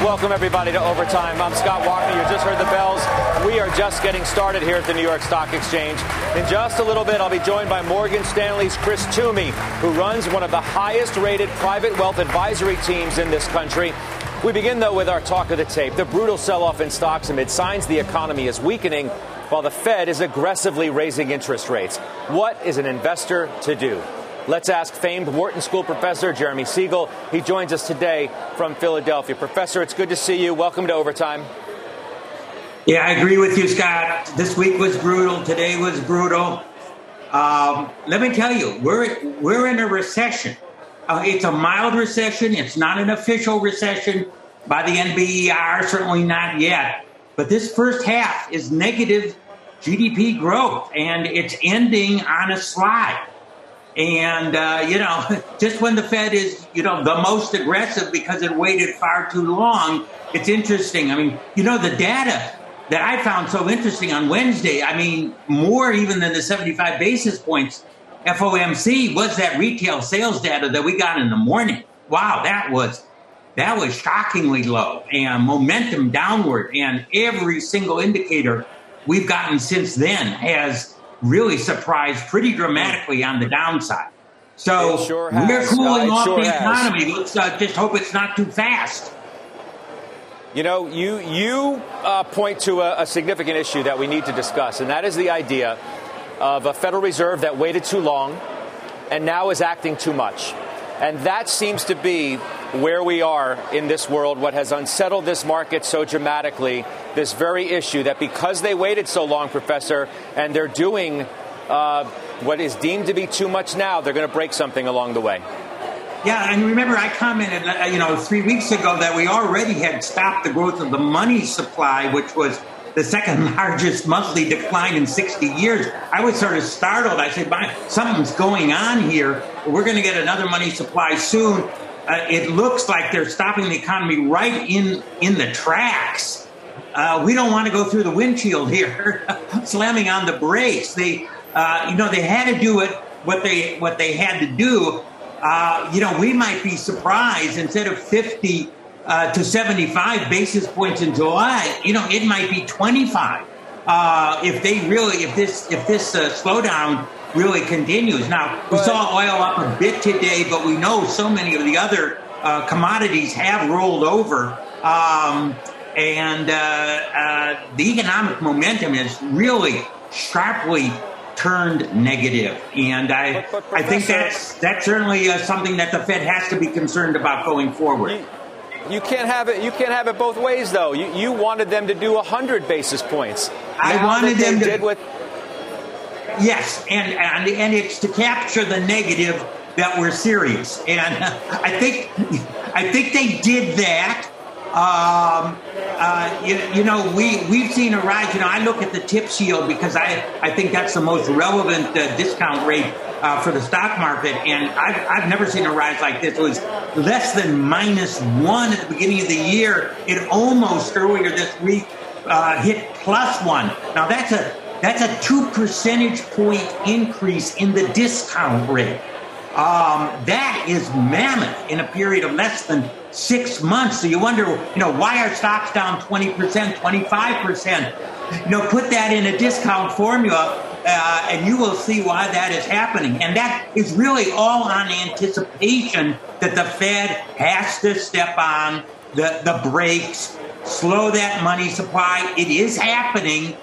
Welcome, everybody, to Overtime. I'm Scott Wapner. You just heard the bells. We are just getting started here at the New York Stock Exchange. In just a little bit, I'll be joined by Morgan Stanley's Chris Toomey, who runs one of the highest rated private wealth advisory teams in this country. We begin, though, with our talk of the tape the brutal sell off in stocks amid signs the economy is weakening while the Fed is aggressively raising interest rates. What is an investor to do? Let's ask famed Wharton School professor Jeremy Siegel. He joins us today from Philadelphia. Professor, it's good to see you. Welcome to Overtime. Yeah, I agree with you, Scott. This week was brutal. Today was brutal. Um, let me tell you, we're we're in a recession. Uh, it's a mild recession. It's not an official recession by the NBER, certainly not yet. But this first half is negative GDP growth, and it's ending on a slide. And, uh, you know, just when the Fed is, you know, the most aggressive because it waited far too long, it's interesting. I mean, you know, the data that I found so interesting on Wednesday, I mean, more even than the 75 basis points FOMC was that retail sales data that we got in the morning. Wow, that was that was shockingly low and momentum downward and every single indicator we've gotten since then has really surprised pretty dramatically on the downside. So sure we're cooling off sure the has. economy. Let's uh, just hope it's not too fast. You know, you you uh, point to a, a significant issue that we need to discuss, and that is the idea of a Federal Reserve that waited too long and now is acting too much. And that seems to be where we are in this world, what has unsettled this market so dramatically, this very issue that because they waited so long, Professor, and they're doing uh, what is deemed to be too much now, they're going to break something along the way. Yeah, and remember, I commented, uh, you know, three weeks ago that we already had stopped the growth of the money supply, which was the second largest monthly decline in 60 years. I was sort of startled. I said, "My, something's going on here. We're going to get another money supply soon." Uh, it looks like they're stopping the economy right in in the tracks. Uh, we don't want to go through the windshield here, slamming on the brakes. They, uh, you know, they had to do it what they what they had to do. Uh, you know, we might be surprised instead of 50 uh, to 75 basis points in July, you know, it might be 25 uh, if they really, if this, if this slowdown really continues. Now, we saw oil up a bit today, but we know so many of the other uh, commodities have rolled over. Um, and uh, uh, the economic momentum is really sharply turned negative. and I But- but I think that's that's certainly uh, something that the Fed has to be concerned about going forward. You, you can't have it. You can't have it both ways, though. You, you wanted them to do 100 basis points. I wanted them to- did with Yes, and, and and it's to capture the negative that we're serious, and I think I think they did that. Um, uh, you, you know, we we've seen a rise. You know, I look at the tip yield because I I think that's the most relevant uh, discount rate uh, for the stock market, and I've I've never seen a rise like this. It was less than minus one at the beginning of the year. It almost earlier this week uh, hit plus one. Now that's a that's a two percentage point increase in the discount rate. Um, that is mammoth in a period of less than six months. So you wonder, you know, why are stocks down 20%, 25%? You know, put that in a discount formula uh, and you will see why that is happening. And that is really all on anticipation that the Fed has to step on the, the brakes, slow that money supply. It is happening.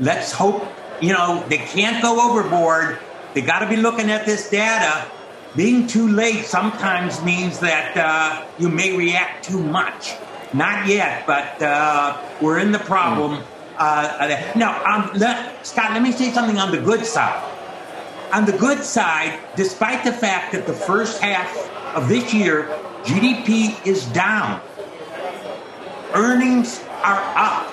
Let's hope, you know, they can't go overboard. They got to be looking at this data. Being too late sometimes means that uh, you may react too much. Not yet, but uh, we're in the problem. Uh, now, um, let, Scott, let me say something on the good side. On the good side, despite the fact that the first half of this year, GDP is down, earnings are up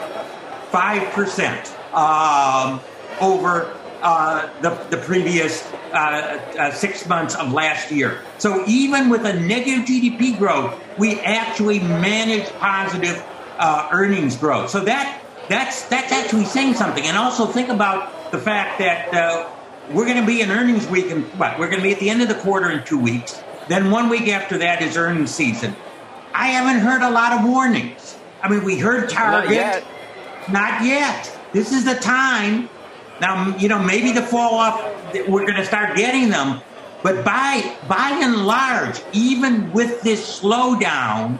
5% um, over uh, the, the previous uh, uh, six months of last year. So even with a negative GDP growth, we actually managed positive uh, earnings growth. So that that's that's actually saying something. And also think about the fact that uh, we're going to be in earnings week, and what we're going to be at the end of the quarter in two weeks. Then one week after that is earnings season. I haven't heard a lot of warnings. I mean, we heard Target. Not yet. Not yet. This is the time. Now, you know, maybe the fall off, we're going to start getting them. But by by and large, even with this slowdown,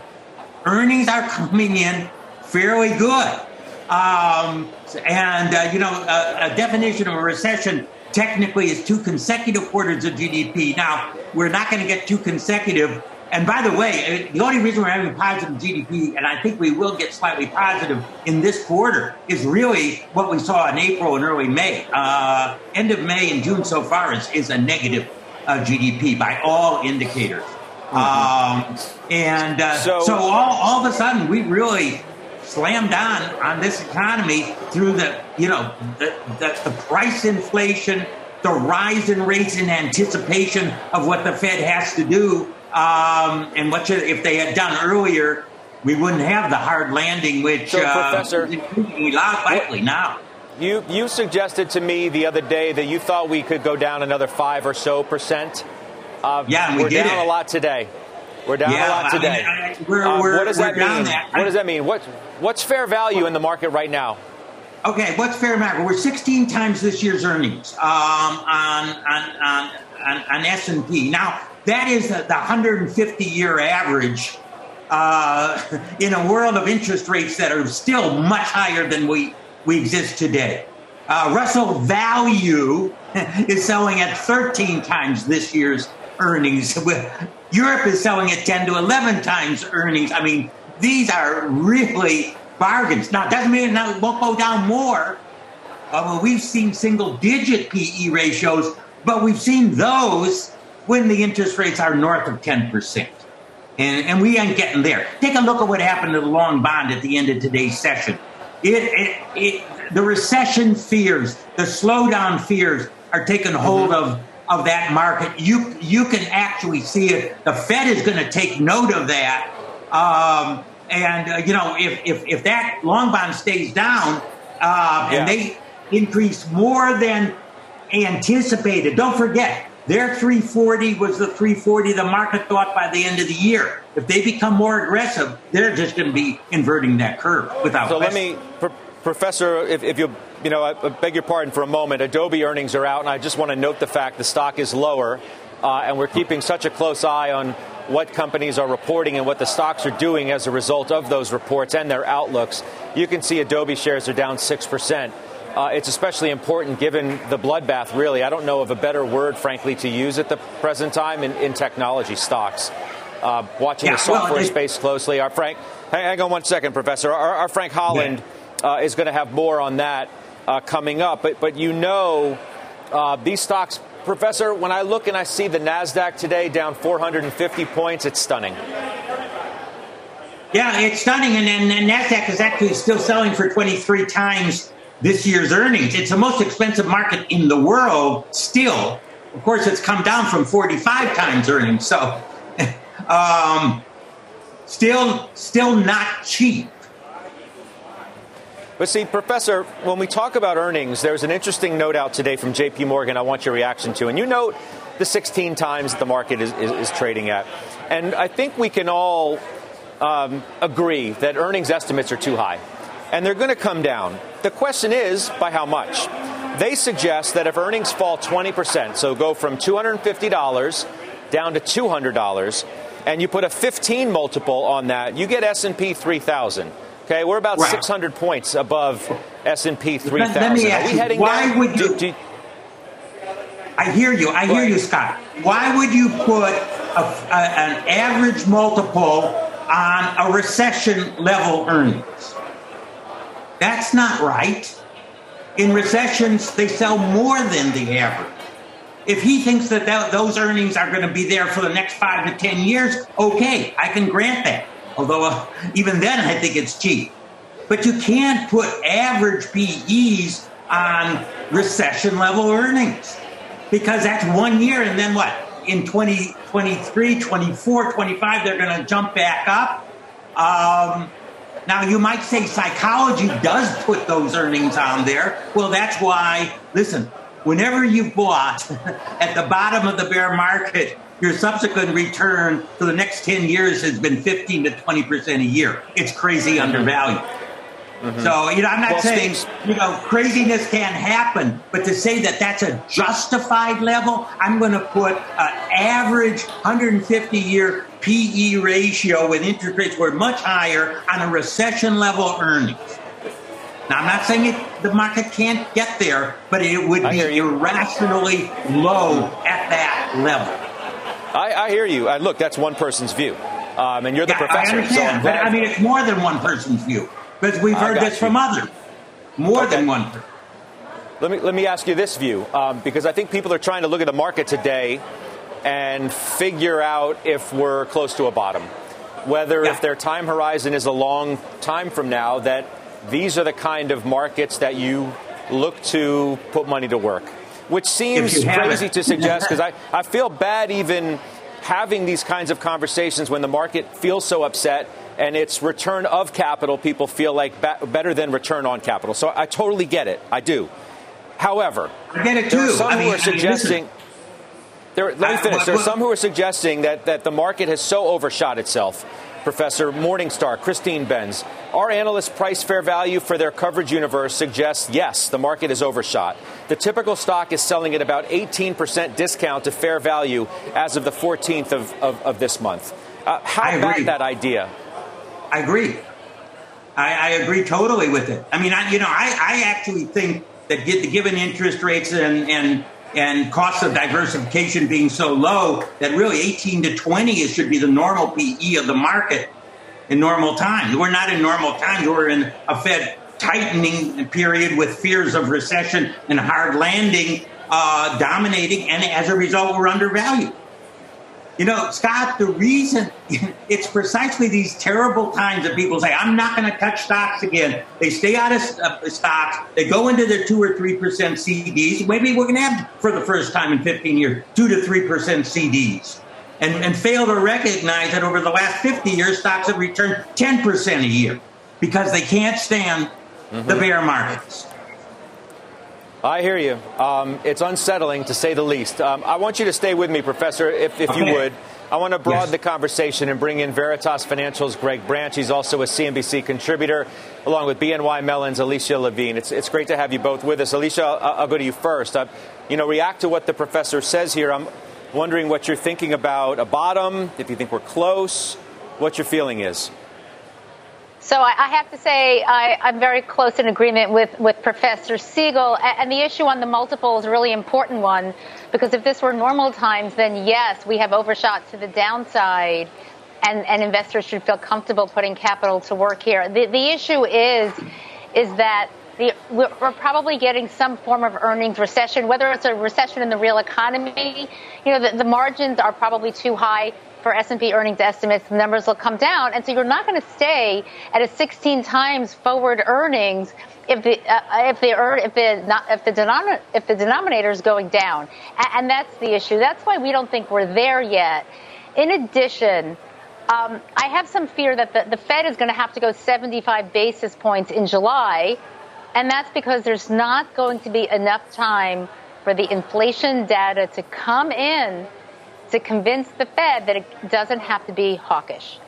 earnings are coming in fairly good. Um, and uh, you know, a, a, definition of a recession technically is two consecutive quarters of GDP. Now, we're not going to get two consecutive. And by the way, uh, the only reason we're having positive GDP, and I think we will get slightly positive in this quarter, is really what we saw in April and early May. Uh, end of May and June so far is, is a negative uh, GDP by all indicators. Mm-hmm. Um, and uh, so, so all, all of a sudden, we really slammed on on this economy through the you know the, the, the price inflation, the rise in rates in anticipation of what the Fed has to do, um, and what should, if they had done earlier, we wouldn't have the hard landing, which so, uh, Professor, we likely now. You you suggested to me the other day that you thought we could go down another five or so percent. Uh, yeah, we we're down it. a lot today. We're down yeah, a lot today. I mean, we're, um, we're, what does that mean? That. What does that mean? What what's fair value in the market right now? Okay, what's fair market? We're 16 times this year's earnings um, on on on, on, on S and P. Now that is the 150 year average uh, in a world of interest rates that are still much higher than we we exist today. Uh, Russell Value is selling at 13 times this year's earnings. Europe is selling at 10 to 11 times earnings. I mean, these are really bargains. Now, it doesn't mean it won't go down more. Uh, well, we've seen single digit PE ratios, but we've seen those when the interest rates are north of 10%. And, and we ain't getting there. Take a look at what happened to the long bond at the end of today's session. It, it, it, the recession fears, the slowdown fears are taking hold mm-hmm. of of that market. You you can actually see it. The Fed is going to take note of that. Um, and uh, you know, if, if if that long bond stays down uh, yeah. and they increase more than anticipated, don't forget their 340 was the 340 the market thought by the end of the year. If they become more aggressive, they're just going to be inverting that curve without. So question. let me, pr- Professor, if, if you you know, I beg your pardon for a moment. Adobe earnings are out, and I just want to note the fact the stock is lower, uh, and we're keeping such a close eye on what companies are reporting and what the stocks are doing as a result of those reports and their outlooks. You can see Adobe shares are down 6%. Uh, it's especially important given the bloodbath, really. I don't know of a better word, frankly, to use at the present time in, in technology stocks. Uh, watching yeah, the software well, space closely. Our Frank, hang on one second, Professor. Our, our Frank Holland yeah. uh, is going to have more on that uh, coming up. But, but you know, uh, these stocks, Professor, when I look and I see the NASDAQ today down 450 points, it's stunning. Yeah, it's stunning. And, and NASDAQ is actually still selling for 23 times this year's earnings. It's the most expensive market in the world still. Of course, it's come down from 45 times earnings. So, um, still, still not cheap. But see, Professor, when we talk about earnings, there's an interesting note out today from JP Morgan I want your reaction to. And you note the 16 times the market is, is, is trading at. And I think we can all um, agree that earnings estimates are too high. And they're going to come down. The question is, by how much? They suggest that if earnings fall 20%, so go from $250 down to $200, and you put a 15 multiple on that, you get S&P 3000. Okay, we're about right. 600 points above S&P 3000. Let, me ask you, why down? would you? Do, do, I hear you. I hear you, Scott. Why would you put a, a, an average multiple on a recession level earnings? That's not right. In recessions, they sell more than the average. If he thinks that, that those earnings are going to be there for the next five to ten years, okay, I can grant that. Although uh, even then, I think it's cheap. But you can't put average PEs on recession level earnings because that's one year and then what? In 2023, 24, 25, they're going to jump back up. Um, now, you might say psychology does put those earnings on there. Well, that's why, listen, whenever you bought at the bottom of the bear market, your subsequent return for the next 10 years has been 15 to 20% a year. It's crazy undervalued. Mm-hmm. So, you know, I'm not well, saying, you know, craziness can't happen, but to say that that's a justified level, I'm going to put an average 150 year PE ratio with interest rates were much higher on a recession level earnings. Now, I'm not saying it, the market can't get there, but it would be irrationally low at that level. I, I hear you. Uh, look, that's one person's view. Um, and you're the yeah, professor. I understand, so but I mean, it's more than one person's view because we've heard this you. from others. More okay. than one. Let me let me ask you this view, um, because I think people are trying to look at the market today and figure out if we're close to a bottom. Whether yeah. if their time horizon is a long time from now, that these are the kind of markets that you look to put money to work. Which seems crazy to suggest because I, I feel bad even having these kinds of conversations when the market feels so upset and it's return of capital people feel like ba- better than return on capital. So I totally get it. I do. However, I get it too. There are some I mean, who are suggesting. There, let me finish. There are some who are suggesting that, that the market has so overshot itself. Professor Morningstar, Christine Benz. Our analyst price fair value for their coverage universe suggests yes, the market is overshot. The typical stock is selling at about 18% discount to fair value as of the 14th of, of, of this month. Uh, how about that idea? I agree. I, I, agree totally with it. I mean, I, you know, I, I actually think that given interest rates and, and and cost of diversification being so low that really 18 to 20 is should be the normal PE of the market in normal times. We're not in normal times. We're in a Fed tightening period with fears of recession and hard landing uh, dominating, and as a result, we're undervalued. You know, Scott, the reason it's precisely these terrible times that people say, I'm not going to touch stocks again. They stay out of uh, stocks. They go into their 2 or 3% CDs. Maybe we're going to have, for the first time in 15 years, 2 to 3% CDs. And, and fail to recognize that over the last 50 years, stocks have returned 10% a year because they can't stand mm-hmm. the bear markets. I hear you. Um, it's unsettling to say the least. Um, I want you to stay with me, Professor, if, if you would. I want to broaden yes. the conversation and bring in Veritas Financial's Greg Branch. He's also a CNBC contributor, along with BNY Mellon's Alicia Levine. It's, it's great to have you both with us. Alicia, I'll, I'll go to you first. Uh, you know, react to what the professor says here. I'm wondering what you're thinking about a bottom, if you think we're close, what your feeling is. So I, I have to say I, am very close in agreement with, with Professor Siegel. And the issue on the multiple is a really important one because if this were normal times, then yes, we have overshot to the downside. And, and investors should feel comfortable putting capital to work here. The, the issue is, is that the, we're probably getting some form of earnings recession, whether it's a recession in the real economy. You know, the, the margins are probably too high for S&P earnings estimates, the numbers will come down. And so you're not going to stay at a 16 times forward earnings if the uh, if the if the if the denominator if the denominator is going down, and that's the issue. That's why we don't think we're there yet. In addition, um, I have some fear that the, the Fed is going to have to go 75 basis points in July, and that's because there's not going to be enough time for the inflation data to come in to convince the Fed that it doesn't have to be hawkish.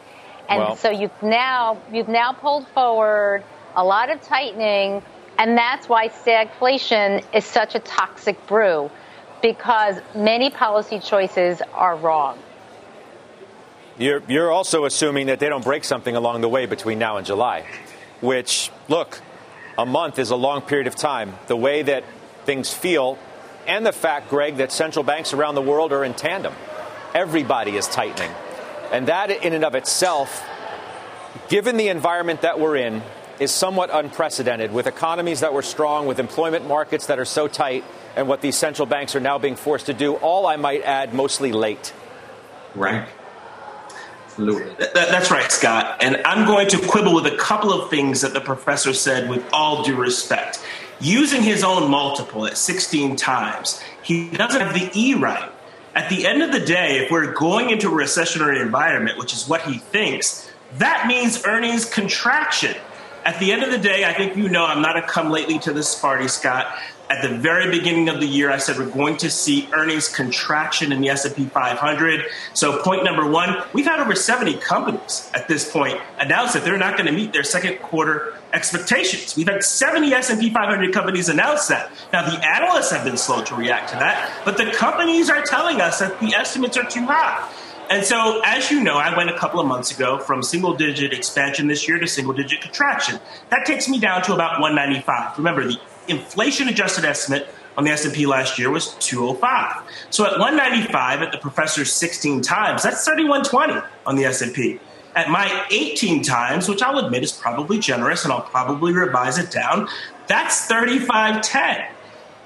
And well, so you've now you've now pulled forward a lot of tightening, and that's why stagflation is such a toxic brew, because many policy choices are wrong. You're, you're also assuming that they don't break something along the way between now and July, which, look, a month is a long period of time. The way that things feel and the fact, Greg, that central banks around the world are in tandem. Everybody is tightening. And that, in and of itself, given the environment that we're in, is somewhat unprecedented with economies that were strong, with employment markets that are so tight, and what these central banks are now being forced to do, all I might add, mostly late. Right. That, that's right, Scott. And I'm going to quibble with a couple of things that the professor said with all due respect. Using his own multiple at 16 times, he doesn't have the E right. At the end of the day, if we're going into a recessionary environment, which is what he thinks, that means earnings contraction. At the end of the day, I think you know I'm not a come lately to this party, Scott. At the very beginning of the year, I said we're going to see earnings contraction in the S&P 500. So point number one, we've had over 70 companies at this point announce that they're not going to meet their second quarter expectations. We've had 70 S&P 500 companies announce that. Now the analysts have been slow to react to that, but the companies are telling us that the estimates are too high. And so, as you know, I went a couple of months ago from single digit expansion this year to single digit contraction. That takes me down to about 195. Remember, the inflation adjusted estimate on the S&P last year was 205. So at 195 at the professor's 16 times, that's 3120 on the S&P. At my 18 times, which I'll admit is probably generous and I'll probably revise it down, that's 3510.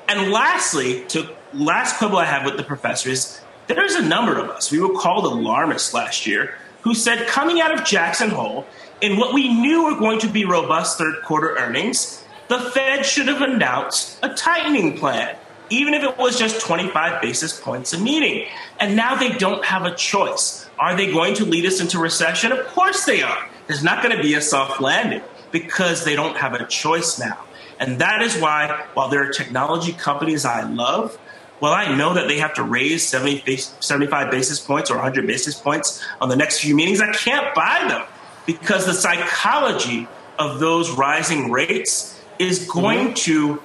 And lastly, to last quibble I have with the professor is there's a number of us, we were called alarmists last year, who said coming out of Jackson Hole in what we knew were going to be robust third quarter earnings, the Fed should have announced a tightening plan, even if it was just 25 basis points a meeting. And now they don't have a choice. Are they going to lead us into recession? Of course they are. There's not going to be a soft landing because they don't have a choice now. And that is why, while there are technology companies I love, well, I know that they have to raise 70, 75 basis points or 100 basis points on the next few meetings. I can't buy them because the psychology of those rising rates is going mm-hmm. to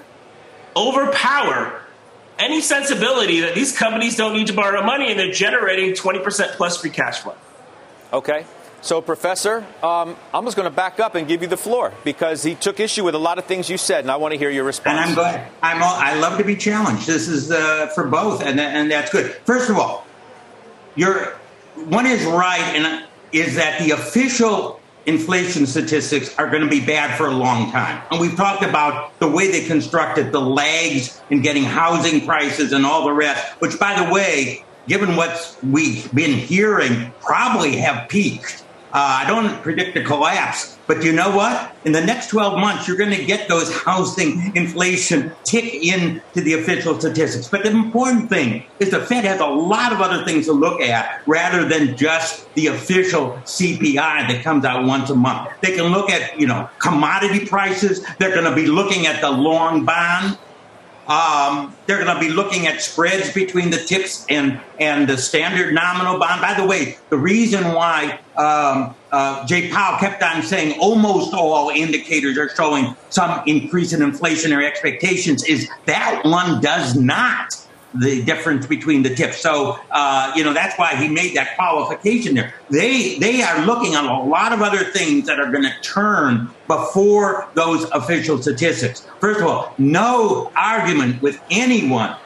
overpower any sensibility that these companies don't need to borrow money and they're generating 20% plus free cash flow. Okay. So, Professor, um, I'm just going to back up and give you the floor because he took issue with a lot of things you said, and I want to hear your response. And I'm glad. I'm all, I love to be challenged. This is uh, for both, and, and that's good. First of all, you're, one is right, and is that the official inflation statistics are going to be bad for a long time. And we've talked about the way they constructed the lags in getting housing prices and all the rest, which, by the way, given what we've been hearing, probably have peaked. Uh, I don't predict a collapse, but you know what? In the next 12 months, you're going to get those housing inflation tick into the official statistics. But the important thing is the Fed has a lot of other things to look at rather than just the official CPI that comes out once a month. They can look at, you know, commodity prices. They're going to be looking at the long bond um, they're going to be looking at spreads between the tips and, and the standard nominal bond. By the way, the reason why um, uh, Jay Powell kept on saying almost all indicators are showing some increase in inflationary expectations is that one does not the difference between the tips. So, uh, you know, that's why he made that qualification there. They, they are looking on a lot of other things that are going to turn before those official statistics. First of all, no argument with anyone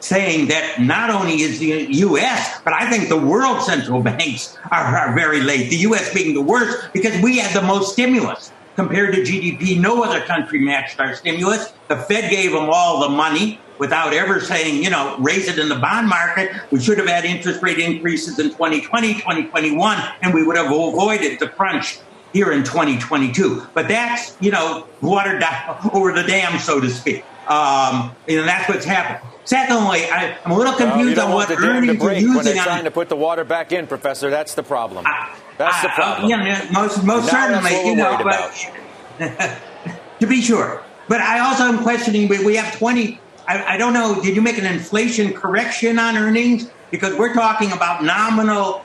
saying that not only is the U.S., but I think the world central banks are, are very late. The U.S. being the worst because we had the most stimulus compared to GDP. No other country matched our stimulus. The Fed gave them all the money without ever saying, you know, raise it in the bond market. We should have had interest rate increases in 2020, 2021, and we would have avoided the crunch here in 2022. But that's, you know, watered down over the dam, so to speak. Um, you know, that's what's happened. Secondly, I, am a little confused well, on what earnings are using. When they're trying to put the water back in, Professor, that's the problem. That's the problem. Yeah, most, most certainly, you know, but to be sure. But I also am questioning. We, we have 20 I, I, don't know, did you make an inflation correction on earnings? Because we're talking about nominal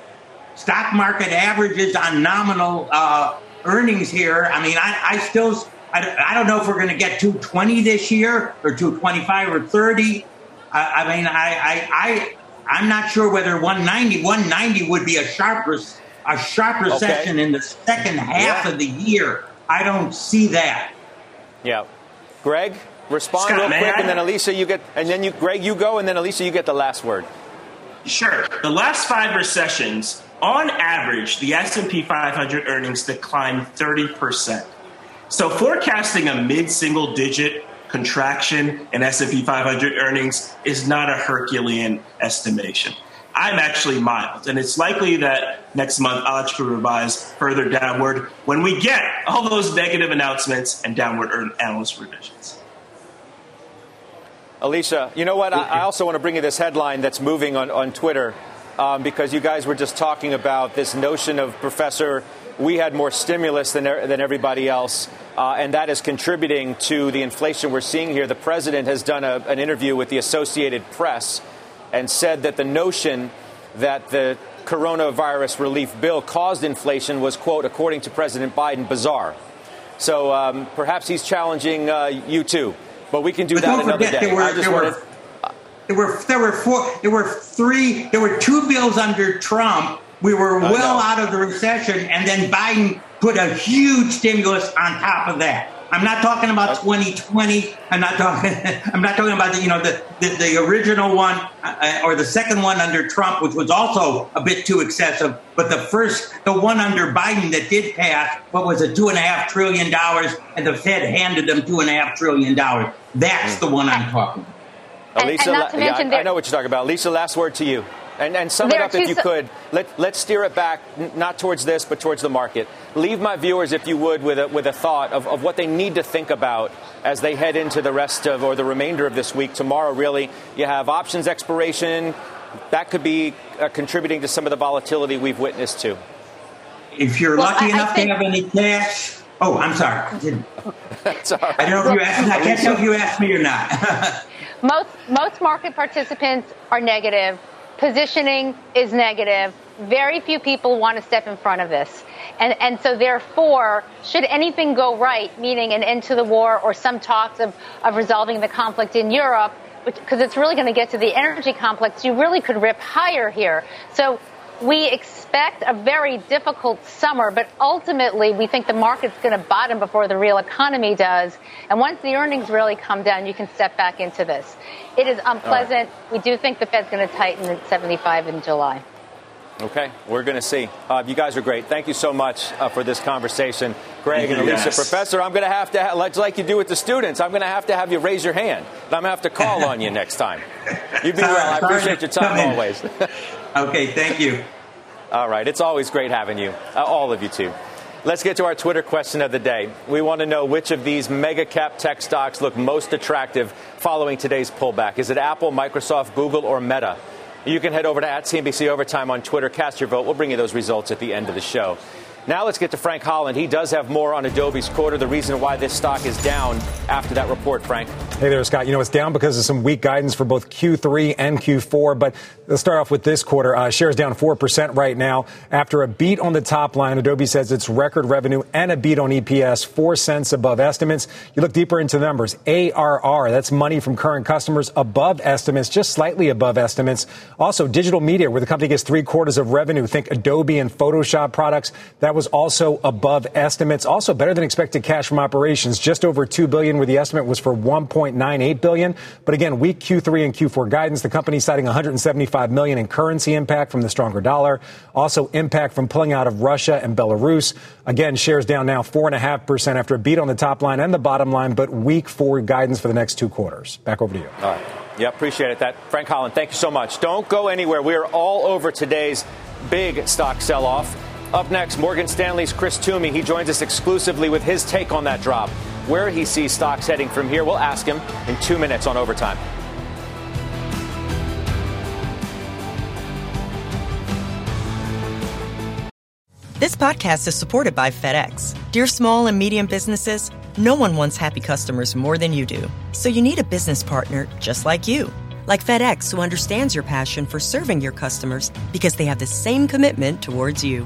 stock market averages on nominal uh, earnings here. I mean, I, I still, I, I, don't know if we're going to get 220 this year or 225 or 30. I, I mean, I, I, I, I'm not sure whether 190, 190 would be a sharp, a sharp recession okay. in the second half yeah. of the year. I don't see that. Yeah. Greg? Respond Scott, real quick, and then Elisa, you get, and then you, Greg, you go, and then Elisa, you get the last word. Sure. The last five recessions, on average, the S&P 500 earnings declined 30%. So forecasting a mid-single digit contraction in S&P 500 earnings is not a Herculean estimation. I'm actually mild, and it's likely that next month I'll actually revise further downward when we get all those negative announcements and downward earn analyst revisions. Alicia, you know what? I, I also want to bring you this headline that's moving on, on Twitter um, because you guys were just talking about this notion of Professor, we had more stimulus than, than everybody else. Uh, and that is contributing to the inflation we're seeing here. The president has done a, an interview with the Associated Press and said that the notion that the coronavirus relief bill caused inflation was, quote, according to President Biden, bizarre. So um, perhaps he's challenging uh, you too. But we can do but that another day. There were, I just there wanted. Were, there were there were four there were three there were two bills under Trump. We were well out of the recession, and then Biden put a huge stimulus on top of that. I'm not talking about 2020. I'm not talking. I'm not talking about the you know the the, the original one uh, or the second one under Trump, which was also a bit too excessive. But the first, the one under Biden that did pass, what was it, two and a half trillion dollars, and the Fed handed them two and a half trillion dollars. That's the one I'm talking. And, Lisa, and yeah, I, I know what you're talking about. Lisa, last word to you. And, and sum it up if you could. Let, let's steer it back, not towards this, but towards the market. Leave my viewers, if you would, with a, with a thought of, of what they need to think about as they head into the rest of, or the remainder of this week. Tomorrow, really, you have options expiration. That could be uh, contributing to some of the volatility we've witnessed too. If you're well, lucky I, enough I think- to have any cash, Oh, I'm sorry. That's all right. I don't know if you asked me. I can't tell if you asked me or not. most most market participants are negative positioning is negative. Very few people want to step in front of this. And, and so therefore, should anything go right, meaning an end to the war or some talks of, of resolving the conflict in Europe, because it's really going to get to the energy complex, you really could rip higher here. So we expect a very difficult summer, but ultimately we think the market's going to bottom before the real economy does. And once the earnings really come down, you can step back into this. It is unpleasant. Right. We do think the Fed's going to tighten at 75 in July. Okay, we're going to see. Uh, you guys are great. Thank you so much uh, for this conversation, Greg and Elisa. Yes. Professor, I'm going to have to, ha- like you do with the students, I'm going to have to have you raise your hand. And I'm going to have to call on you next time. You be well. I appreciate your time always. okay, thank you. All right, it's always great having you, uh, all of you too. Let's get to our Twitter question of the day. We want to know which of these mega cap tech stocks look most attractive following today's pullback. Is it Apple, Microsoft, Google, or Meta? You can head over to at CNBC Overtime on Twitter. Cast your vote. We'll bring you those results at the end of the show. Now let's get to Frank Holland. He does have more on Adobe's quarter, the reason why this stock is down after that report, Frank. Hey there, Scott. You know, it's down because of some weak guidance for both Q3 and Q4, but let's start off with this quarter. Uh, shares down 4% right now after a beat on the top line. Adobe says its record revenue and a beat on EPS, 4 cents above estimates. You look deeper into the numbers. ARR, that's money from current customers above estimates, just slightly above estimates. Also, digital media, where the company gets three quarters of revenue. Think Adobe and Photoshop products. That was also above estimates. Also better than expected cash from operations, just over 2 billion where the estimate was for 1.98 billion. But again, weak Q3 and Q4 guidance, the company citing 175 million in currency impact from the stronger dollar. Also impact from pulling out of Russia and Belarus. Again, shares down now 4.5% after a beat on the top line and the bottom line, but weak forward guidance for the next two quarters. Back over to you. All right. Yeah, appreciate it. That Frank Holland, thank you so much. Don't go anywhere. We are all over today's big stock sell-off. Up next, Morgan Stanley's Chris Toomey. He joins us exclusively with his take on that drop. Where he sees stocks heading from here, we'll ask him in two minutes on overtime. This podcast is supported by FedEx. Dear small and medium businesses, no one wants happy customers more than you do. So you need a business partner just like you. Like FedEx, who understands your passion for serving your customers because they have the same commitment towards you.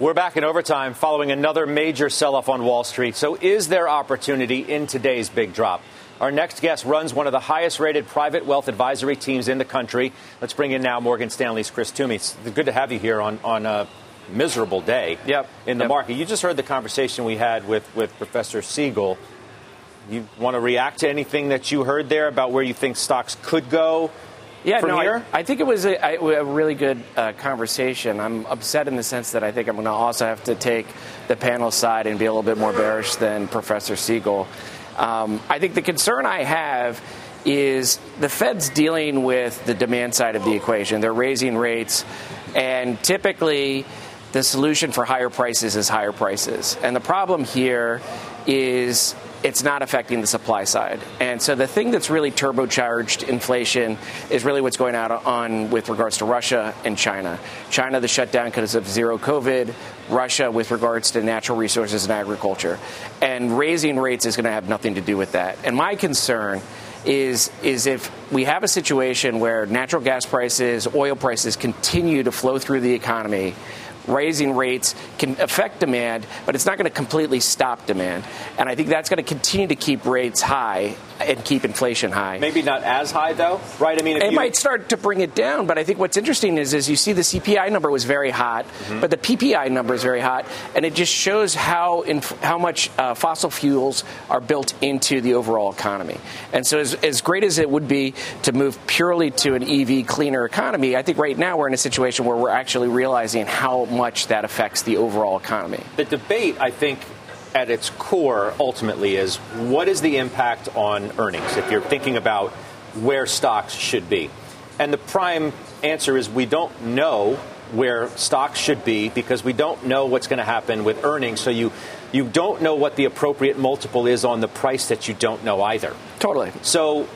We're back in overtime following another major sell off on Wall Street. So, is there opportunity in today's big drop? Our next guest runs one of the highest rated private wealth advisory teams in the country. Let's bring in now Morgan Stanley's Chris Toomey. It's good to have you here on, on a miserable day yep. in the yep. market. You just heard the conversation we had with, with Professor Siegel. You want to react to anything that you heard there about where you think stocks could go? Yeah, from no, here? I, I think it was a, a really good uh, conversation. I'm upset in the sense that I think I'm going to also have to take the panel side and be a little bit more bearish than Professor Siegel. Um, I think the concern I have is the Fed's dealing with the demand side of the equation. They're raising rates, and typically the solution for higher prices is higher prices. And the problem here is it's not affecting the supply side. And so the thing that's really turbocharged inflation is really what's going on with regards to Russia and China. China, the shutdown because of zero COVID, Russia with regards to natural resources and agriculture. And raising rates is going to have nothing to do with that. And my concern is is if we have a situation where natural gas prices, oil prices continue to flow through the economy, raising rates can affect demand, but it's not going to completely stop demand. And I think that's going to continue to keep rates high and keep inflation high. Maybe not as high though, right? I mean, it you... might start to bring it down, but I think what's interesting is, is you see the CPI number was very hot, mm-hmm. but the PPI number is very hot, and it just shows how inf- how much uh, fossil fuels are built into the overall economy. And so, as, as great as it would be to move purely to an EV cleaner economy, I think right now we're in a situation where we're actually realizing how much that affects the overall economy. The debate, I think, at its core ultimately is what is the impact on earnings if you're thinking about where stocks should be? And the prime answer is we don't know where stocks should be because we don't know what's going to happen with earnings. So you you don't know what the appropriate multiple is on the price that you don't know either. Totally. So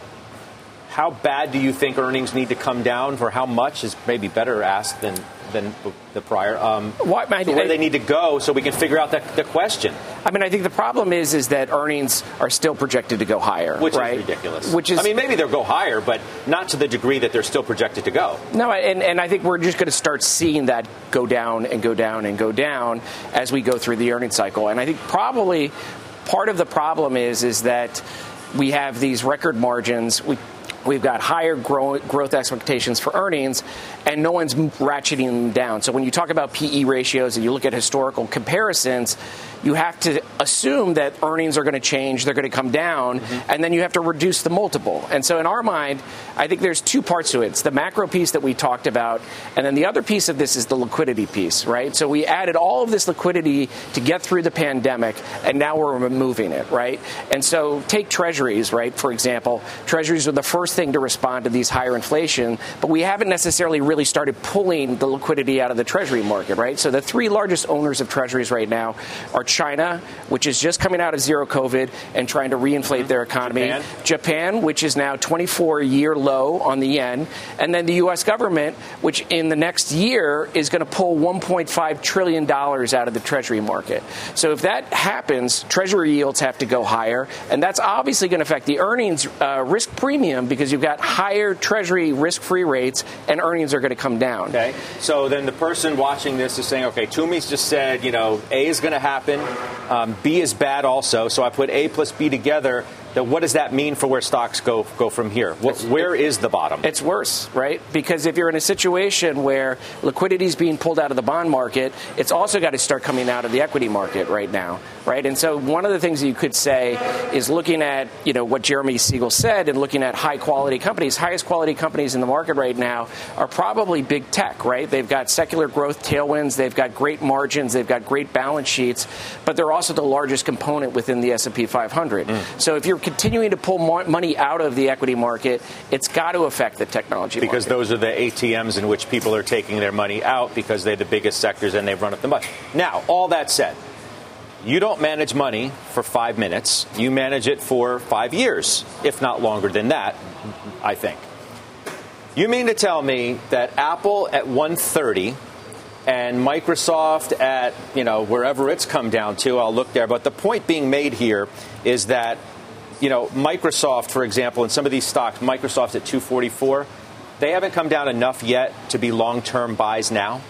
how bad do you think earnings need to come down for how much is maybe better asked than than the prior. Um, what, I, where they need to go so we can figure out the, the, question. I mean, I think the problem is is that earnings are still projected to go higher, which right? is ridiculous. Which is, I mean, maybe they'll go higher, but not to the degree that they're still projected to go. No, and, and I think we're just going to start seeing that go down and go down and go down as we go through the earnings cycle. And I think probably part of the problem is is that we have these record margins. We We've got higher growth expectations for earnings, and no one's ratcheting them down. So when you talk about PE ratios and you look at historical comparisons, you have to assume that earnings are going to change, they're going to come down, mm-hmm. and then you have to reduce the multiple. And so in our mind, I think there's two parts to it. It's the macro piece that we talked about, and then the other piece of this is the liquidity piece, right? So we added all of this liquidity to get through the pandemic, and now we're removing it, right? And so take treasuries, right? For example, treasuries are the first thing to respond to these higher inflation, but we haven't necessarily really started pulling the liquidity out of the treasury market, right? So the three largest owners of treasuries right now are China, which is just coming out of zero COVID and trying to reinflate mm-hmm. their economy, Japan. Japan, which is now 24 year low on the yen, and then the U.S. government, which in the next year is going to pull 1.5 trillion dollars out of the treasury market. So if that happens, treasury yields have to go higher, and that's obviously going to affect the earnings uh, risk premium because you've got higher treasury risk-free rates, and earnings are going to come down. Okay. So then the person watching this is saying, okay, Toomey's just said, you know, A is going to happen. Um, B is bad also. So I put A plus B together. That what does that mean for where stocks go go from here? What, where is the bottom? It's worse, right? Because if you're in a situation where liquidity is being pulled out of the bond market, it's also got to start coming out of the equity market right now, right? And so one of the things you could say is looking at you know what Jeremy Siegel said and looking at high quality companies. Highest quality companies in the market right now are probably big tech, right? They've got secular growth tailwinds, they've got great margins, they've got great balance sheets, but they're also the largest component within the S&P 500. Mm. So if you're continuing to pull money out of the equity market, it's got to affect the technology because market. those are the ATMs in which people are taking their money out because they're the biggest sectors and they've run up the money. Now, all that said, you don't manage money for five minutes. You manage it for five years, if not longer than that, I think. You mean to tell me that Apple at 130 and Microsoft at, you know, wherever it's come down to, I'll look there. But the point being made here is that, you know, Microsoft, for example, and some of these stocks, Microsoft's at 244, they haven't come down enough yet to be long term buys now.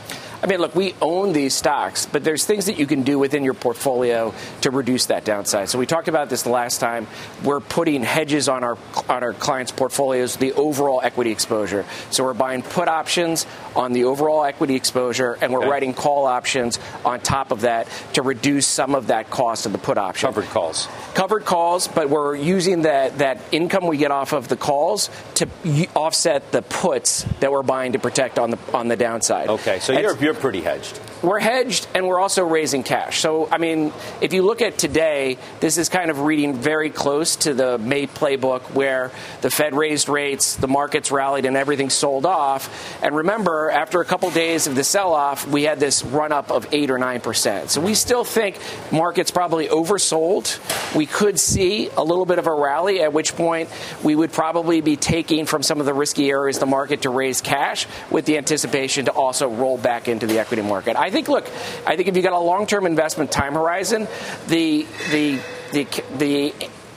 I mean, look, we own these stocks, but there's things that you can do within your portfolio to reduce that downside. So we talked about this the last time. We're putting hedges on our on our clients' portfolios, the overall equity exposure. So we're buying put options on the overall equity exposure, and we're okay. writing call options on top of that to reduce some of that cost of the put option. Covered calls. Covered calls, but we're using that that income we get off of the calls to offset the puts that we're buying to protect on the on the downside. Okay, so you're, you're pretty hedged. We're hedged and we're also raising cash. So, I mean, if you look at today, this is kind of reading very close to the May playbook where the Fed raised rates, the markets rallied, and everything sold off. And remember, after a couple days of the sell off, we had this run up of 8 or 9%. So we still think markets probably oversold. We could see a little bit of a rally, at which point we would probably be taking from some of the risky areas the market to raise cash with the anticipation to also roll back into the equity market. I think, look, I think if you've got a long term investment time horizon, the, the, the, the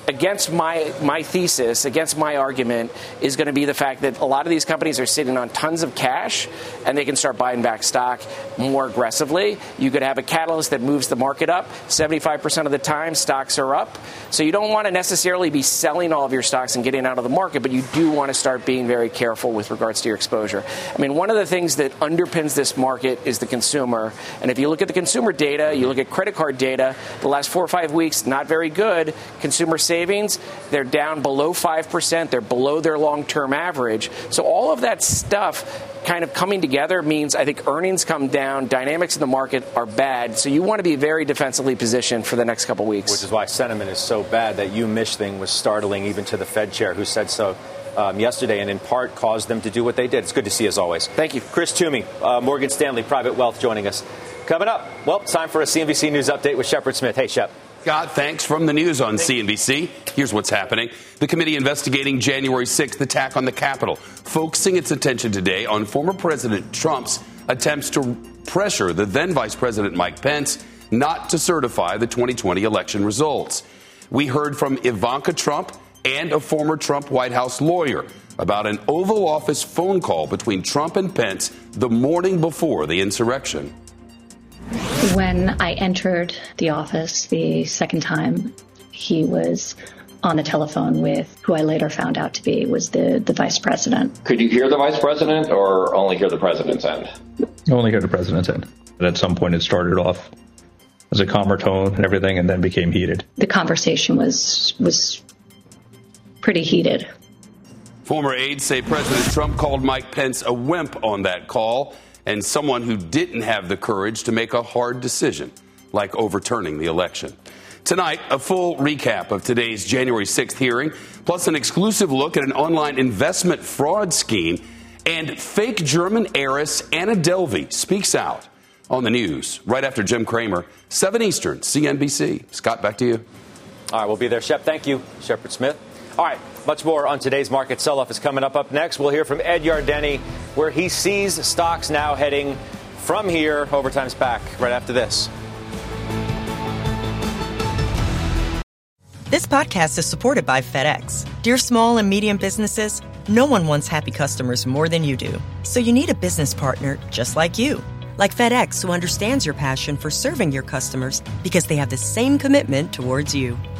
against my, my thesis, against my argument, is going to be the fact that a lot of these companies are sitting on tons of cash and they can start buying back stock more aggressively. You could have a catalyst that moves the market up. 75% of the time, stocks are up. So you don't want to necessarily be selling all of your stocks and getting out of the market, but you do want to start being very careful with regards to your exposure. I mean, one of the things that underpins this market is the consumer. And if you look at the consumer data, you look at credit card data, the last four or five weeks, not very good. Consumer savings savings, they're down below 5%. They're below their long term average. So all of that stuff kind of coming together means I think earnings come down, dynamics in the market are bad. So you want to be very defensively positioned for the next couple weeks. Which is why sentiment is so bad that UMich thing was startling even to the Fed chair who said so. Um, yesterday, and in part caused them to do what they did. It's good to see as always. Thank you. Chris Toomey, uh, Morgan Stanley Private Wealth, joining us. Coming up, well, time for a CNBC News update with Shepard Smith. Hey, Shep. Scott, thanks from the news on CNBC. Here's what's happening. The committee investigating January 6th attack on the Capitol, focusing its attention today on former President Trump's attempts to pressure the then Vice President Mike Pence not to certify the 2020 election results. We heard from Ivanka Trump and a former Trump White House lawyer about an Oval Office phone call between Trump and Pence the morning before the insurrection. When I entered the office the second time, he was on the telephone with who I later found out to be was the, the vice president. Could you hear the vice president or only hear the president's end? Only hear the president's end. And at some point, it started off as a calmer tone and everything, and then became heated. The conversation was was pretty heated. Former aides say President Trump called Mike Pence a wimp on that call and someone who didn't have the courage to make a hard decision, like overturning the election. Tonight, a full recap of today's January 6th hearing, plus an exclusive look at an online investment fraud scheme, and fake German heiress Anna Delvey speaks out on the news right after Jim Cramer, 7 Eastern, CNBC. Scott, back to you. All right, we'll be there. Shep, thank you. Shepard Smith. All right, much more on today's market sell off is coming up. Up next, we'll hear from Ed Yardeni, where he sees stocks now heading from here. Overtime's back right after this. This podcast is supported by FedEx. Dear small and medium businesses, no one wants happy customers more than you do. So you need a business partner just like you. Like FedEx, who understands your passion for serving your customers because they have the same commitment towards you.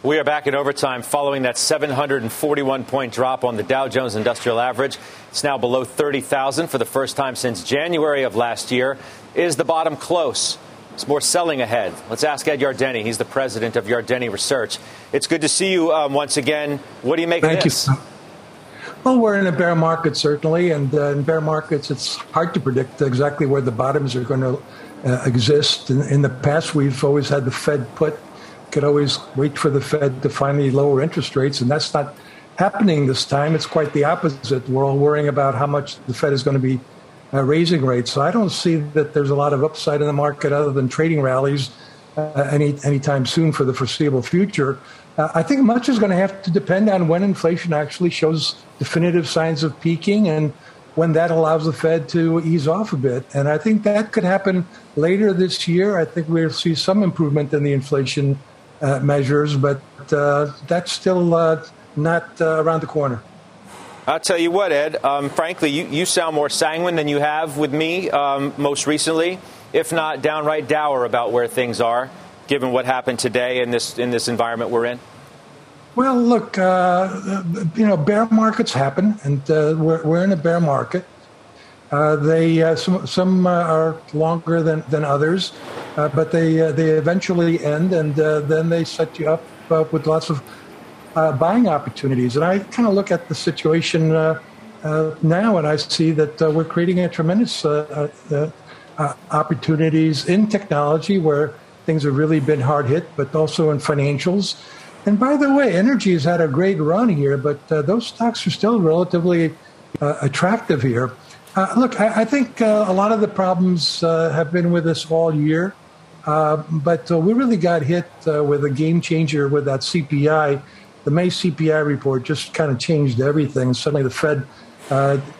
We are back in overtime following that 741 point drop on the Dow Jones Industrial Average. It's now below 30,000 for the first time since January of last year. Is the bottom close? It's more selling ahead. Let's ask Ed Yardeni. He's the president of Yardeni Research. It's good to see you um, once again. What do you make Thank of this? Thank you. Well, we're in a bear market, certainly, and uh, in bear markets, it's hard to predict exactly where the bottoms are going to uh, exist. In, in the past, we've always had the Fed put could always wait for the Fed to finally lower interest rates, and that's not happening this time. It's quite the opposite. We're all worrying about how much the Fed is going to be uh, raising rates. So I don't see that there's a lot of upside in the market other than trading rallies uh, any anytime soon for the foreseeable future. Uh, I think much is going to have to depend on when inflation actually shows definitive signs of peaking and when that allows the Fed to ease off a bit. And I think that could happen later this year. I think we'll see some improvement in the inflation uh, measures, but uh, that's still uh, not uh, around the corner. I'll tell you what, Ed. Um, frankly, you, you sound more sanguine than you have with me um, most recently, if not downright dour about where things are, given what happened today in this in this environment we're in. Well, look, uh, you know, bear markets happen, and uh, we're, we're in a bear market. Uh, they uh, some some uh, are longer than than others, uh, but they uh, they eventually end, and uh, then they set you up with lots of buying opportunities. And I kind of look at the situation now, and I see that we're creating a tremendous opportunities in technology where things have really been hard hit, but also in financials. And by the way, energy has had a great run here, but those stocks are still relatively attractive here. Uh, look, I, I think uh, a lot of the problems uh, have been with us all year, uh, but uh, we really got hit uh, with a game changer with that CPI. The May CPI report just kind of changed everything. Suddenly, the Fed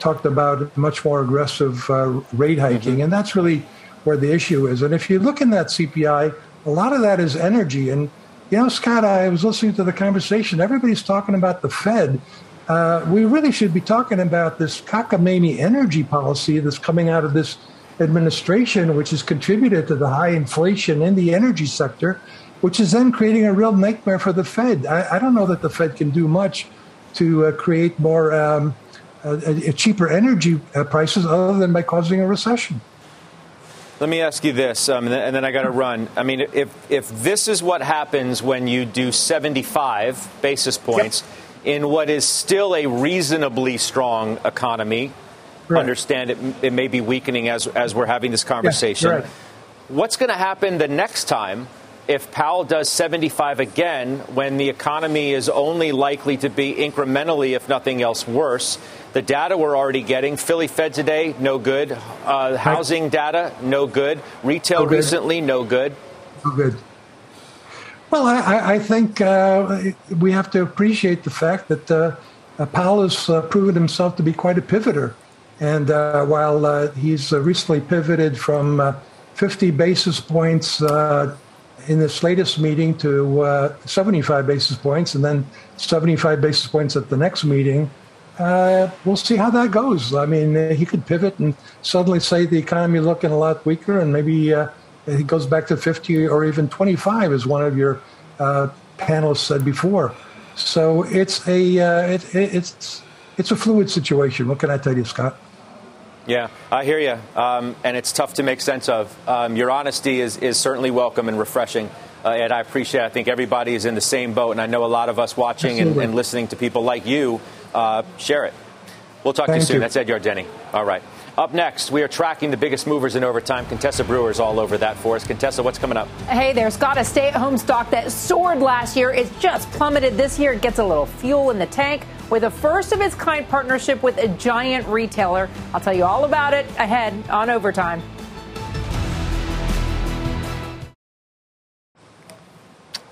talked about much more aggressive rate hiking, mm-hmm. and that's really where the issue is. And if you look in that CPI, a lot of that is energy. And you know, Scott, I was listening to the conversation. Everybody's talking about the Fed, uh, we really should be talking about this cockamamie energy policy that's coming out of this administration, which has contributed to the high inflation in the energy sector, which is then creating a real nightmare for the Fed. I, I don't know that the Fed can do much to uh, create more um, uh, cheaper energy uh, prices other than by causing a recession. Let me ask you this, um, and then, then I got to run. I mean, if if this is what happens when you do 75 basis points. Yep in what is still a reasonably strong economy. Right. Understand it, it may be weakening as, as we're having this conversation. right. What's going to happen the next time if Powell does 75 again when the economy is only likely to be incrementally, if nothing else, worse? The data we're already getting Philly Fed today, no good. Uh, housing data, no good. Retail no good. recently, no good. No good. Well, I, I think uh, we have to appreciate the fact that uh, Powell has uh, proven himself to be quite a pivoter. And uh, while uh, he's uh, recently pivoted from 50 basis points in this latest meeting to 75 basis points and then 75 basis points at the next meeting, we'll see how that goes. I mean, he could pivot and suddenly say the economy looking a lot weaker and maybe it goes back to 50 or even 25, as one of your uh, panelists said before. So it's a uh, it, it, it's it's a fluid situation. What can I tell you, Scott? Yeah, I hear you, um, and it's tough to make sense of. Um, your honesty is is certainly welcome and refreshing. Uh, and I appreciate. It. I think everybody is in the same boat, and I know a lot of us watching and, and, listening to people like you uh, share it. We'll talk Thank to you soon. You. That's Ed Yardeni. All right. Up next, we are tracking the biggest movers in overtime. Contessa Brewer is all over that for us. Contessa, what's coming up? Hey there, Scott. A stay at home stock that soared last year is just plummeted this year. It gets a little fuel in the tank with a first of its kind partnership with a giant retailer. I'll tell you all about it ahead on overtime.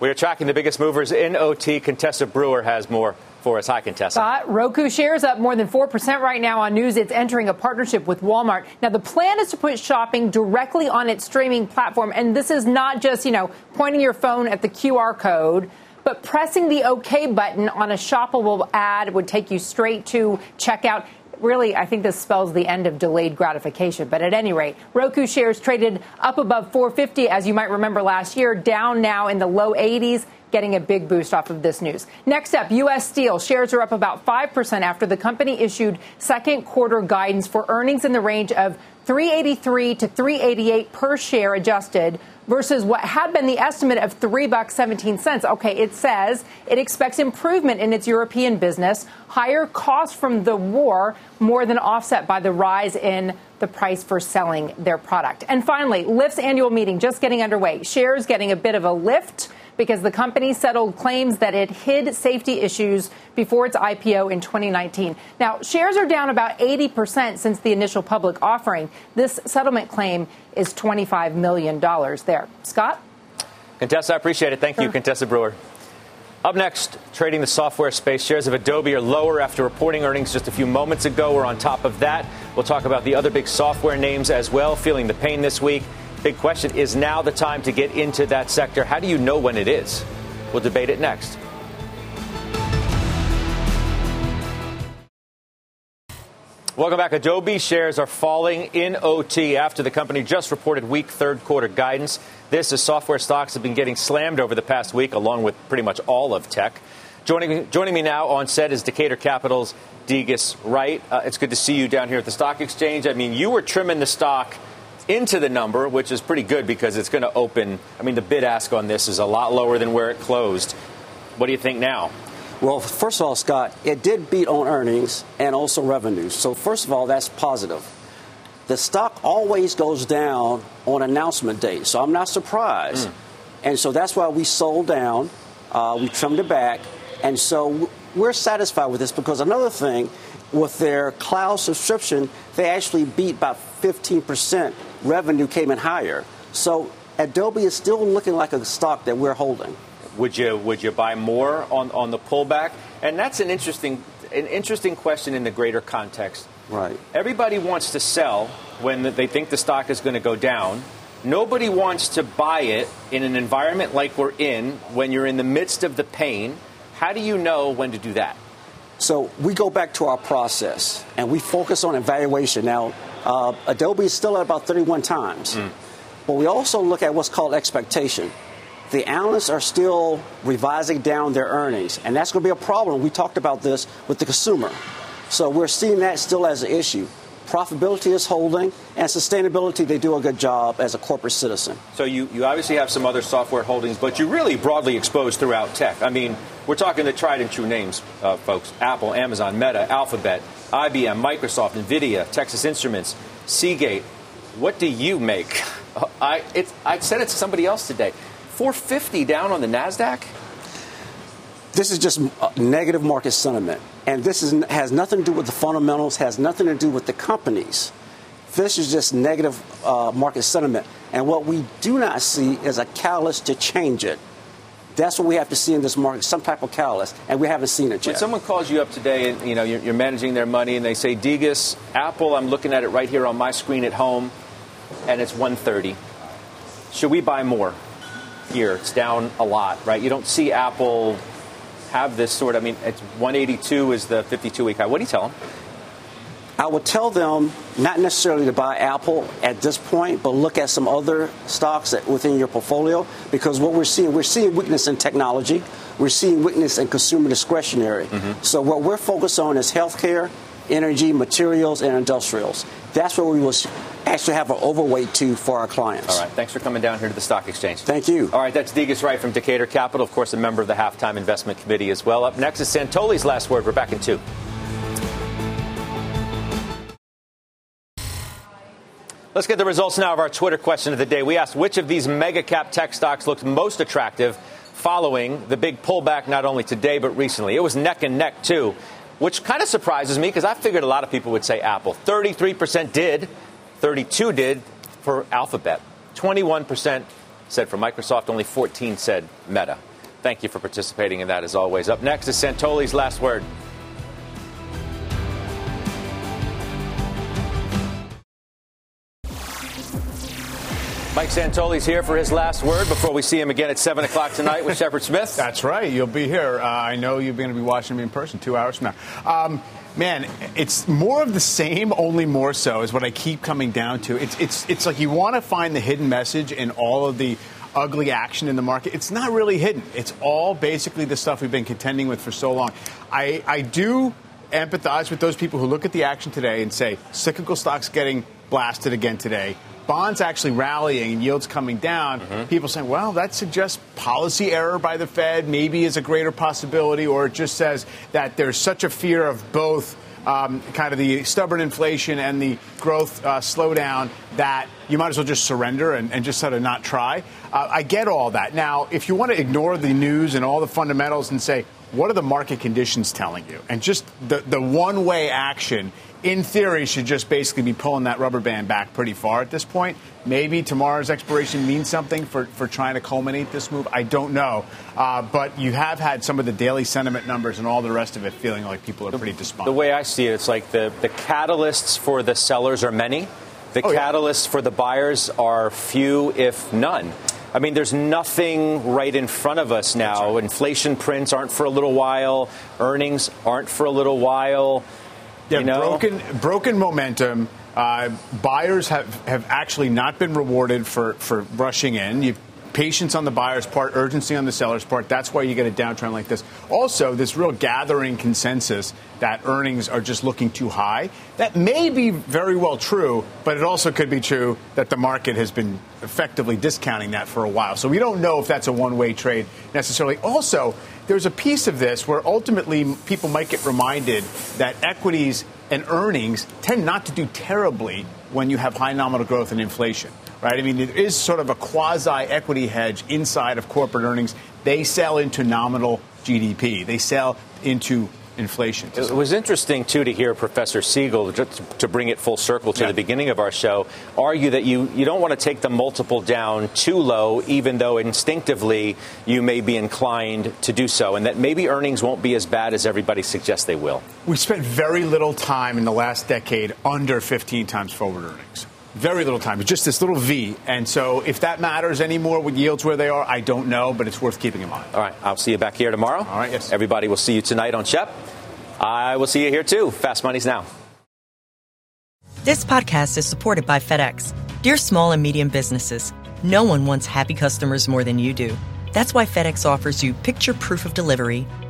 We are tracking the biggest movers in OT. Contessa Brewer has more for us. Hi, Contessa. Scott, Roku shares up more than 4% right now on news. It's entering a partnership with Walmart. Now, the plan is to put shopping directly on its streaming platform. And this is not just, you know, pointing your phone at the QR code but pressing the OK button on a shoppable ad would take you straight to checkout really, I think this spells the end of delayed gratification. But at any rate, Roku shares traded up above 450, as you might remember last year, down now in the low 80s getting a big boost off of this news. Next up, U.S. Steel shares are up about 5% after the company issued second quarter guidance for earnings in the range of 383 to 388 per share adjusted versus what had been the estimate of 3 bucks 17 cents. Okay, it says it expects improvement in its European business, higher costs from the war more than offset by the rise in the price for selling their product. And finally, Lyft's annual meeting just getting underway. Shares getting a bit of a lift because the company settled claims that it hid safety issues before its IPO in 2019. Now, shares are down about 80% since the initial public offering. This settlement claim is $25 million there. Scott? Contessa, I appreciate it. Thank you, Contessa Brewer. Up next, trading the software space, shares of Adobe are lower after reporting earnings just a few moments ago. We're on top of that. We'll talk about the other big software names as well, feeling the pain this week. Big question is now the time to get into that sector? How do you know when it is? We'll debate it next. Welcome back. Adobe shares are falling in OT after the company just reported weak third quarter guidance. This is software stocks have been getting slammed over the past week, along with pretty much all of tech. Joining, joining me now on set is Decatur Capital's Degas Wright. Uh, it's good to see you down here at the stock exchange. I mean, you were trimming the stock into the number, which is pretty good because it's going to open. I mean, the bid ask on this is a lot lower than where it closed. What do you think now? Well, first of all, Scott, it did beat on earnings and also revenues. So, first of all, that's positive. The stock always goes down on announcement date, so I'm not surprised. Mm. And so that's why we sold down, uh, we trimmed it back, and so we're satisfied with this because another thing with their cloud subscription, they actually beat about 15% revenue came in higher. So Adobe is still looking like a stock that we're holding. Would you would you buy more on, on the pullback? And that's an interesting an interesting question in the greater context. Right. Everybody wants to sell when they think the stock is going to go down. Nobody wants to buy it in an environment like we're in when you're in the midst of the pain. How do you know when to do that? So we go back to our process and we focus on evaluation. Now, uh, Adobe is still at about 31 times, mm. but we also look at what's called expectation. The analysts are still revising down their earnings, and that's going to be a problem. We talked about this with the consumer. So we're seeing that still as an issue profitability is holding, and sustainability, they do a good job as a corporate citizen. So you, you obviously have some other software holdings, but you're really broadly exposed throughout tech. I mean, we're talking the tried and true names, uh, folks Apple, Amazon, Meta, Alphabet, IBM, Microsoft, NVIDIA, Texas Instruments, Seagate. What do you make? I, it, I said it to somebody else today. 450 down on the NASDAQ? This is just uh, negative market sentiment. And this is, has nothing to do with the fundamentals, has nothing to do with the companies. This is just negative uh, market sentiment. And what we do not see is a catalyst to change it. That's what we have to see in this market, some type of catalyst, and we haven't seen it yet. When someone calls you up today and you know you're, you're managing their money, and they say, "Degas, Apple, I'm looking at it right here on my screen at home, and it's 130. Should we buy more?" Here, it's down a lot, right? You don't see Apple have this sort I mean, it's 182 is the 52 week high. What do you tell them? I would tell them not necessarily to buy Apple at this point, but look at some other stocks within your portfolio because what we're seeing, we're seeing weakness in technology, we're seeing weakness in consumer discretionary. Mm-hmm. So what we're focused on is healthcare, energy, materials, and industrials. That's where we will actually have an overweight to for our clients. All right. Thanks for coming down here to the stock exchange. Thank you. All right. That's Degas Wright from Decatur Capital, of course, a member of the halftime investment committee as well. Up next is Santoli's last word. We're back in two. Let's get the results now of our Twitter question of the day. We asked which of these mega cap tech stocks looked most attractive following the big pullback not only today but recently. It was neck and neck, too which kind of surprises me because I figured a lot of people would say Apple. 33% did, 32 did for Alphabet. 21% said for Microsoft, only 14 said Meta. Thank you for participating in that as always. Up next is Santoli's last word. Mike Santoli's here for his last word before we see him again at 7 o'clock tonight with Shepard Smith. That's right. You'll be here. Uh, I know you're going to be watching me in person two hours from now. Um, man, it's more of the same, only more so, is what I keep coming down to. It's, it's, it's like you want to find the hidden message in all of the ugly action in the market. It's not really hidden. It's all basically the stuff we've been contending with for so long. I, I do empathize with those people who look at the action today and say cyclical stocks getting blasted again today bonds actually rallying and yields coming down, mm-hmm. people saying, well, that suggests policy error by the Fed maybe is a greater possibility, or it just says that there's such a fear of both. Um, kind of the stubborn inflation and the growth uh, slowdown that you might as well just surrender and, and just sort of not try. Uh, I get all that. Now, if you want to ignore the news and all the fundamentals and say, what are the market conditions telling you? And just the, the one way action in theory, should just basically be pulling that rubber band back pretty far at this point. Maybe tomorrow's expiration means something for, for trying to culminate this move. I don't know. Uh, but you have had some of the daily sentiment numbers and all the rest of it feeling like people are pretty despondent. The way I see it, it's like the, the catalysts for the sellers are many. The oh, catalysts yeah. for the buyers are few, if none. I mean, there's nothing right in front of us now. Right. Inflation prints aren't for a little while. Earnings aren't for a little while. Yeah, you know? broken broken momentum. Uh, buyers have, have actually not been rewarded for, for rushing in. You've patience on the buyer's part, urgency on the seller's part. That's why you get a downtrend like this. Also, this real gathering consensus that earnings are just looking too high. That may be very well true, but it also could be true that the market has been effectively discounting that for a while. So we don't know if that's a one way trade necessarily. Also, there's a piece of this where ultimately people might get reminded that equities and earnings tend not to do terribly when you have high nominal growth and inflation right? I mean, it is sort of a quasi equity hedge inside of corporate earnings. They sell into nominal GDP, they sell into inflation. It was interesting, too, to hear Professor Siegel, just to bring it full circle to yeah. the beginning of our show, argue that you, you don't want to take the multiple down too low, even though instinctively you may be inclined to do so, and that maybe earnings won't be as bad as everybody suggests they will. We spent very little time in the last decade under 15 times forward earnings. Very little time. It's just this little V. And so if that matters anymore with yields where they are, I don't know, but it's worth keeping in mind. All right. I'll see you back here tomorrow. All right. Yes. Everybody will see you tonight on Shep. I will see you here too. Fast Money's now. This podcast is supported by FedEx. Dear small and medium businesses, no one wants happy customers more than you do. That's why FedEx offers you picture proof of delivery,